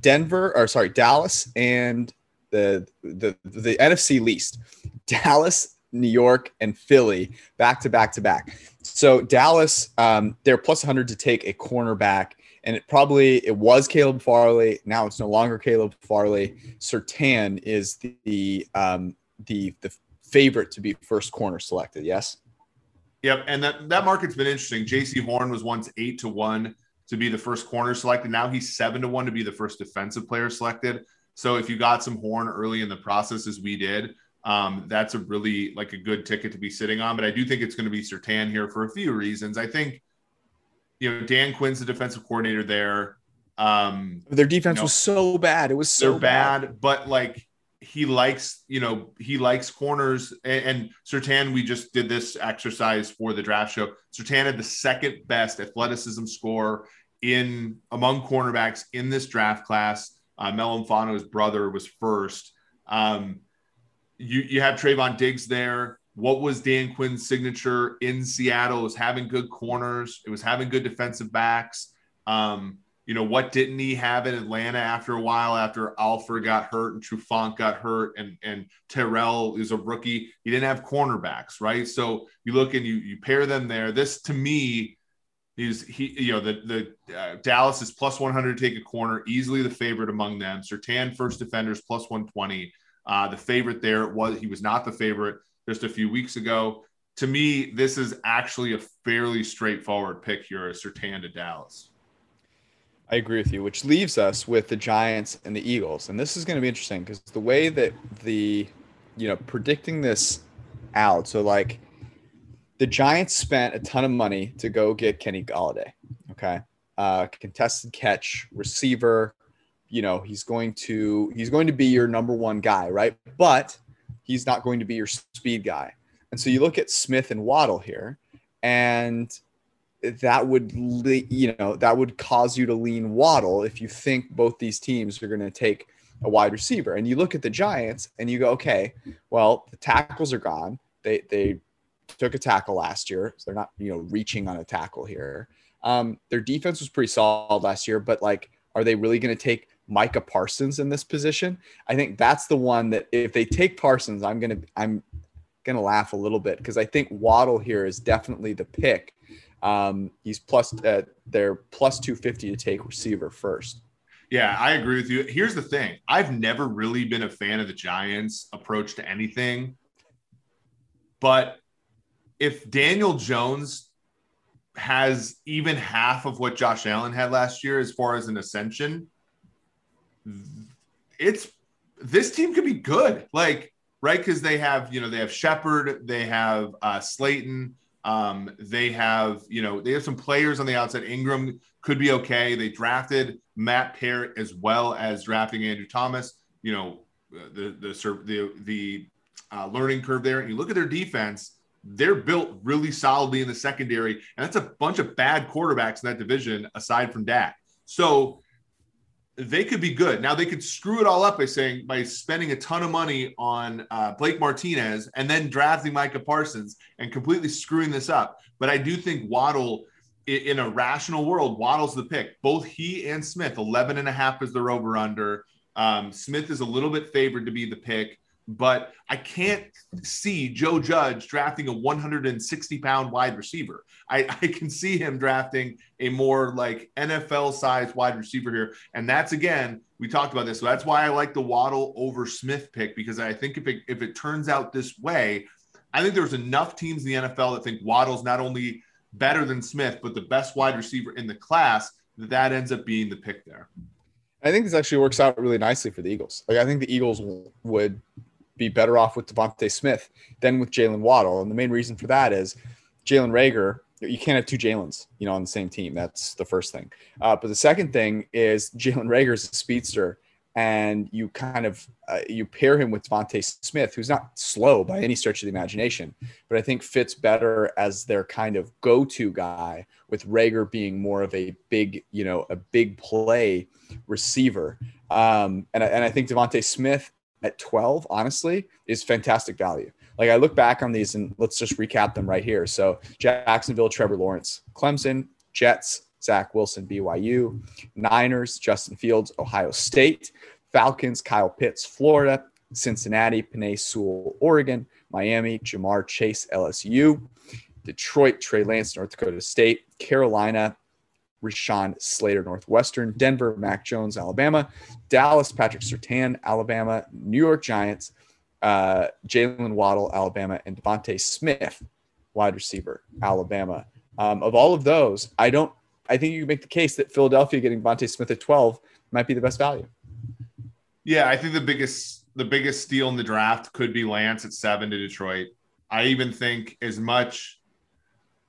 Denver, or sorry, Dallas, and the the the NFC least. Dallas, New York, and Philly back to back to back. So Dallas, um, they're plus 100 to take a cornerback and it probably it was Caleb Farley. Now it's no longer Caleb Farley. Surtain is the the um, the, the favorite to be first corner selected. Yes. Yep, and that that market's been interesting. Jaycee Horn was once eight to one to be the first corner selected. Now he's seven to one to be the first defensive player selected. So if you got some Horn early in the process, as we did, um, that's a really like a good ticket to be sitting on. But I do think it's going to be Surtain here for a few reasons. I think you know, Dan Quinn's the defensive coordinator there. Um, Their defense you know, was so bad. It was so bad, bad, but like he likes, you know, he likes corners. And, and Surtain, we just did this exercise for the draft show. Surtain had the second best athleticism score in among cornerbacks in this draft class. Uh, Melifonwu's brother was first. Um, you you have Trevon Diggs there what was Dan Quinn's signature in Seattle? It was having good corners. It was having good defensive backs. Um, you know, what didn't he have in Atlanta after a while after Alford got hurt and Trufant got hurt and, and Terrell is a rookie? He didn't have cornerbacks, right? So you look and you, you pair them there. This to me is he, you know, the, the uh, Dallas is plus 100 to take a corner, easily the favorite among them. Surtain first defenders plus 120. Uh, the favorite there was, he was not the favorite just a few weeks ago. To me, this is actually a fairly straightforward pick here, Surtain to Dallas. I agree with you, which leaves us with the Giants and the Eagles. And this is going to be interesting because the way that the, you know, predicting this out. So, like, the Giants spent a ton of money to go get Kenny Golladay. Okay. Uh, contested catch, receiver. You know, he's going to he's going to be your number one guy, right? But he's not going to be your speed guy. And so you look at Smith and Waddle here, and that would you know that would cause you to lean Waddle if you think both these teams are going to take a wide receiver. And you look at the Giants and you go, okay, well the tackles are gone. They they took a tackle last year, so they're not you know reaching on a tackle here. Um, their defense was pretty solid last year, but like, are they really going to take Micah Parsons in this position. I think that's the one that if they take Parsons, I'm gonna I'm gonna laugh a little bit because I think Waddle here is definitely the pick. Um, he's plus uh, they're plus 250 to take receiver first. Yeah, I agree with you. Here's the thing: I've never really been a fan of the Giants' approach to anything, but if Daniel Jones has even half of what Josh Allen had last year as far as an ascension, it's this team could be good. Like, right? Because they have, you know, they have Shepard, they have uh, Slayton, um, they have, you know, they have some players on the outside. Ingram could be okay. They drafted Matt Peart as well as drafting Andrew Thomas. You know, the the the the uh, learning curve there. And you look at their defense; they're built really solidly in the secondary, and that's a bunch of bad quarterbacks in that division aside from Dak. So they could be good. Now they could screw it all up by saying by spending a ton of money on uh, Blake Martinez and then drafting Micah Parsons and completely screwing this up. But I do think Waddle, in a rational world, Waddle's the pick. Both he and Smith, 11 and a half is their over under. Um, Smith is a little bit favored to be the pick. But I can't see Joe Judge drafting a 160 pound wide receiver. I, I can see him drafting a more like NFL sized wide receiver here. And that's again, we talked about this. So that's why I like the Waddle over Smith pick because I think if it, if it turns out this way, I think there's enough teams in the NFL that think Waddle's not only better than Smith, but the best wide receiver in the class, that that ends up being the pick there. I think this actually works out really nicely for the Eagles. Like I think the Eagles would be better off with DeVonta Smith than with Jaylen Waddle, and the main reason for that is Jalen Reagor, You can't have two Jalen's, you know, on the same team. That's the first thing. Uh, but the second thing is Jalen Reagor is a speedster, and you kind of uh, you pair him with DeVonta Smith, who's not slow by any stretch of the imagination, but I think fits better as their kind of go-to guy, with Reagor being more of a big, you know, a big play receiver. Um, and, and I think DeVonta Smith at 12, honestly, is fantastic value. Like I look back on these and let's just recap them right here. So Jacksonville, Trevor Lawrence, Clemson, Jets, Zach Wilson, BYU, Niners, Justin Fields, Ohio State, Falcons, Kyle Pitts, Florida, Cincinnati, Penei Sewell, Oregon, Miami, Ja'Marr Chase, LSU, Detroit, Trey Lance, North Dakota State, Carolina, Rashawn Slater, Northwestern, Denver, Mac Jones, Alabama, Dallas, Patrick Surtain, Alabama, New York Giants, uh, Jaylen Waddle, Alabama, and DeVonta Smith, wide receiver, Alabama. Um, of all of those, I don't. I think you can make the case that Philadelphia getting DeVonta Smith at 12 might be the best value. Yeah, I think the biggest the biggest steal in the draft could be Lance at seven to Detroit. I even think as much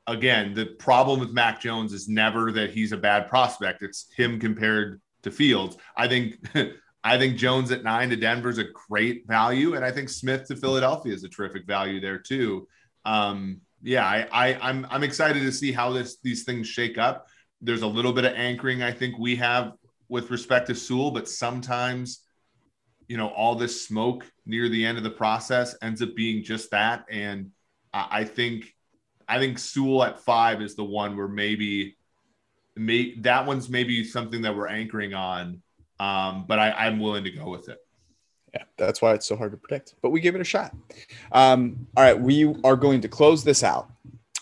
again, the problem with Mac Jones is never that he's a bad prospect. It's him compared to Fields. I think I think Jones at nine to Denver is a great value, and I think Smith to Philadelphia is a terrific value there too. Um, yeah, I, I I'm I'm excited to see how this these things shake up. There's a little bit of anchoring I think we have with respect to Sewell, but sometimes you know all this smoke near the end of the process ends up being just that, and I, I think I think Sewell at five is the one where maybe, may, that one's maybe something that we're anchoring on. Um, but I, I'm willing to go with it. Yeah, that's why it's so hard to predict, but we give it a shot. Um, all right, we are going to close this out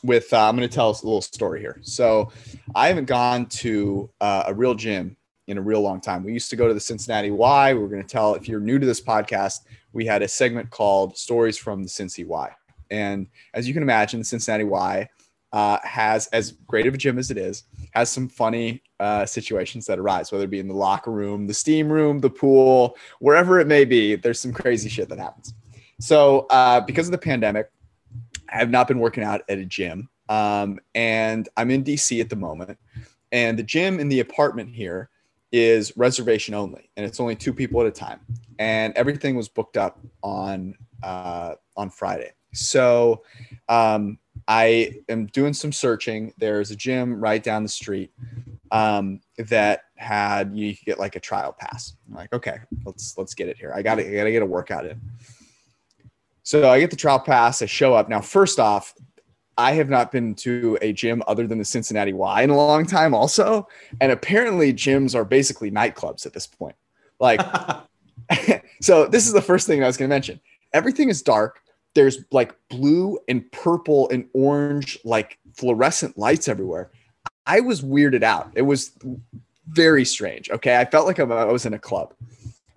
with uh, I'm going to tell us a little story here. So, I haven't gone to uh, a real gym in a real long time. We used to go to the Cincinnati Y. We are going to tell if you're new to this podcast, we had a segment called Stories from the Cincy Y. And as you can imagine, Cincinnati Y uh, has, as great of a gym as it is, has some funny uh, situations that arise, whether it be in the locker room, the steam room, the pool, wherever it may be. There's some crazy shit that happens. So, uh, because of the pandemic, I have not been working out at a gym. Um, and I'm in DC at the moment. And the gym in the apartment here is reservation only, and it's only two people at a time. And everything was booked up on uh, on Friday. So um, I am doing some searching. There's a gym right down the street um, that had you could get like a trial pass. I'm like, okay, let's let's get it here. I got to got to get a workout in. So I get the trial pass. I show up. Now, first off, I have not been to a gym other than the Cincinnati Y in a long time, also. And apparently, gyms are basically nightclubs at this point. Like, so this is the first thing I was going to mention. Everything is dark there's like blue and purple and orange like fluorescent lights everywhere i was weirded out it was very strange okay i felt like i was in a club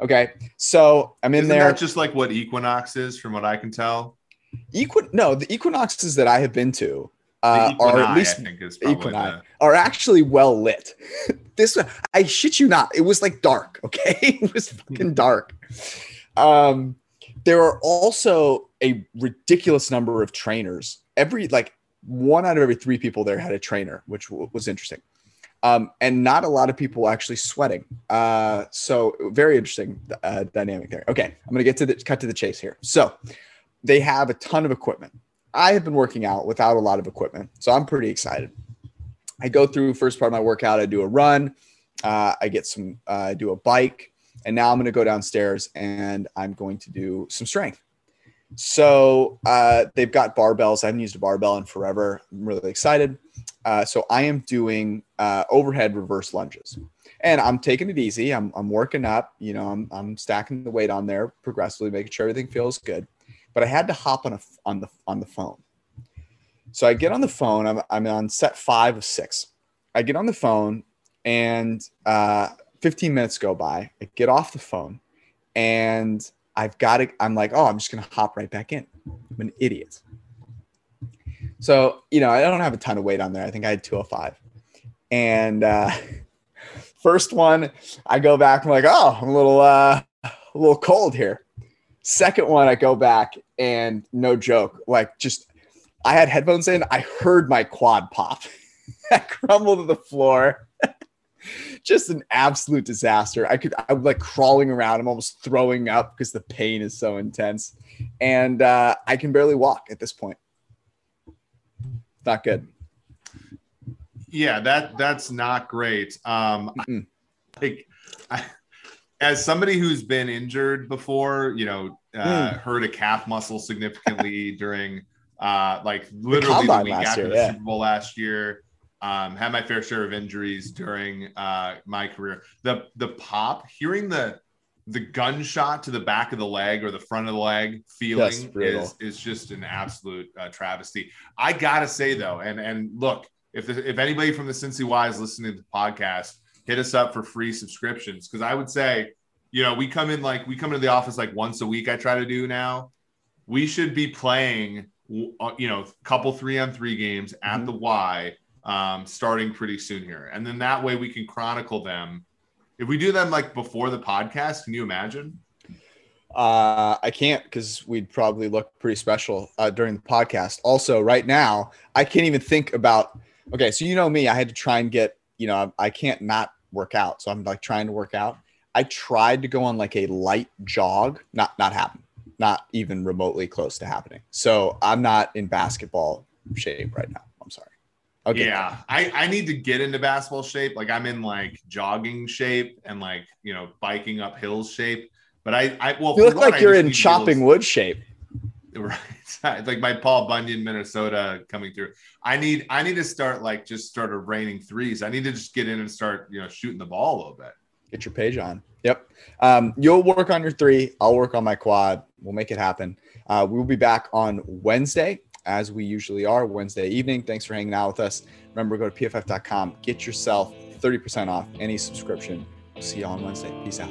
okay so i'm in Isn't there that just like what equinox is from what i can tell Equin no the equinoxes that i have been to uh, are at least the... are actually well lit. this I shit you not, it was like dark. Okay, it was fucking dark. Um, there are also a ridiculous number of trainers. Every like one out of every three people there had a trainer, which w- was interesting. Um, and not a lot of people actually sweating. Uh, so very interesting uh, dynamic there. Okay, I'm gonna get to the cut to the chase here. So they have a ton of equipment. I have been working out without a lot of equipment, so I'm pretty excited. I go through first part of my workout. I do a run. Uh, I get some. Uh, I do a bike. And now I'm to go downstairs and I'm going to do some strength. So uh, they've got barbells. I haven't used a barbell in forever. I'm really excited. Uh, so I am doing uh, overhead reverse lunges, and I'm taking it easy. I'm, I'm working up. You know, I'm, I'm stacking the weight on there progressively, making sure everything feels good. But I had to hop on a on the on the phone. So I get on the phone. I'm, I'm on set five of six. I get on the phone, and uh, 15 minutes go by. I get off the phone, and I've got to. I'm like, oh, I'm just gonna hop right back in. I'm an idiot. So, you know, I don't have a ton of weight on there. I think I had 205. And uh, first one, I go back, I'm like, oh, I'm a little, uh, a little cold here. Second one, I go back and no joke, like just, I had headphones in. I heard my quad pop. I crumbled to the floor. just an absolute disaster. I could, I'm like crawling around. I'm almost throwing up because the pain is so intense. And uh, I can barely walk at this point not good. Yeah, that that's not great. Um, like, I, as somebody who's been injured before, you know, uh, mm. hurt a calf muscle significantly during, uh, like literally the, the week after year, the yeah. Super Bowl last year. Um, had my fair share of injuries during uh, my career. The the pop, hearing the the gunshot to the back of the leg or the front of the leg feeling is is just an absolute uh, travesty. I gotta say though, and and look, if the, if anybody from the Cincy Y is listening to the podcast, hit us up for free subscriptions because I would say, you know, we come in like we come into the office like once a week. I try to do now. We should be playing, uh, you know, couple three on three games at mm-hmm. the Y, um, starting pretty soon here, and then that way we can chronicle them if we do them like before the podcast, can you imagine? Uh, I can't because we'd probably look pretty special uh, during the podcast. Also, right now, I can't even think about. Okay, so you know me, I had to try and get. You know, I can't not work out, so I'm like trying to work out. I tried to go on like a light jog, not not happen, not even remotely close to happening. So I'm not in basketball shape right now. Okay. Yeah, I, I need to get into basketball shape. Like I'm in like jogging shape and like you know biking up hills shape. But I I well you look like you're in chopping wood shape. Right, it's like my Paul Bunyan, Minnesota coming through. I need I need to start like just start a raining threes. I need to just get in and start you know shooting the ball a little bit. Get your page on. Yep. Um, you'll work on your three. I'll work on my quad. We'll make it happen. Uh, we will be back on Wednesday as we usually are Wednesday evening. Thanks for hanging out with us. Remember, go to pff.com, get yourself 30% off any subscription. We'll see you on Wednesday. Peace out.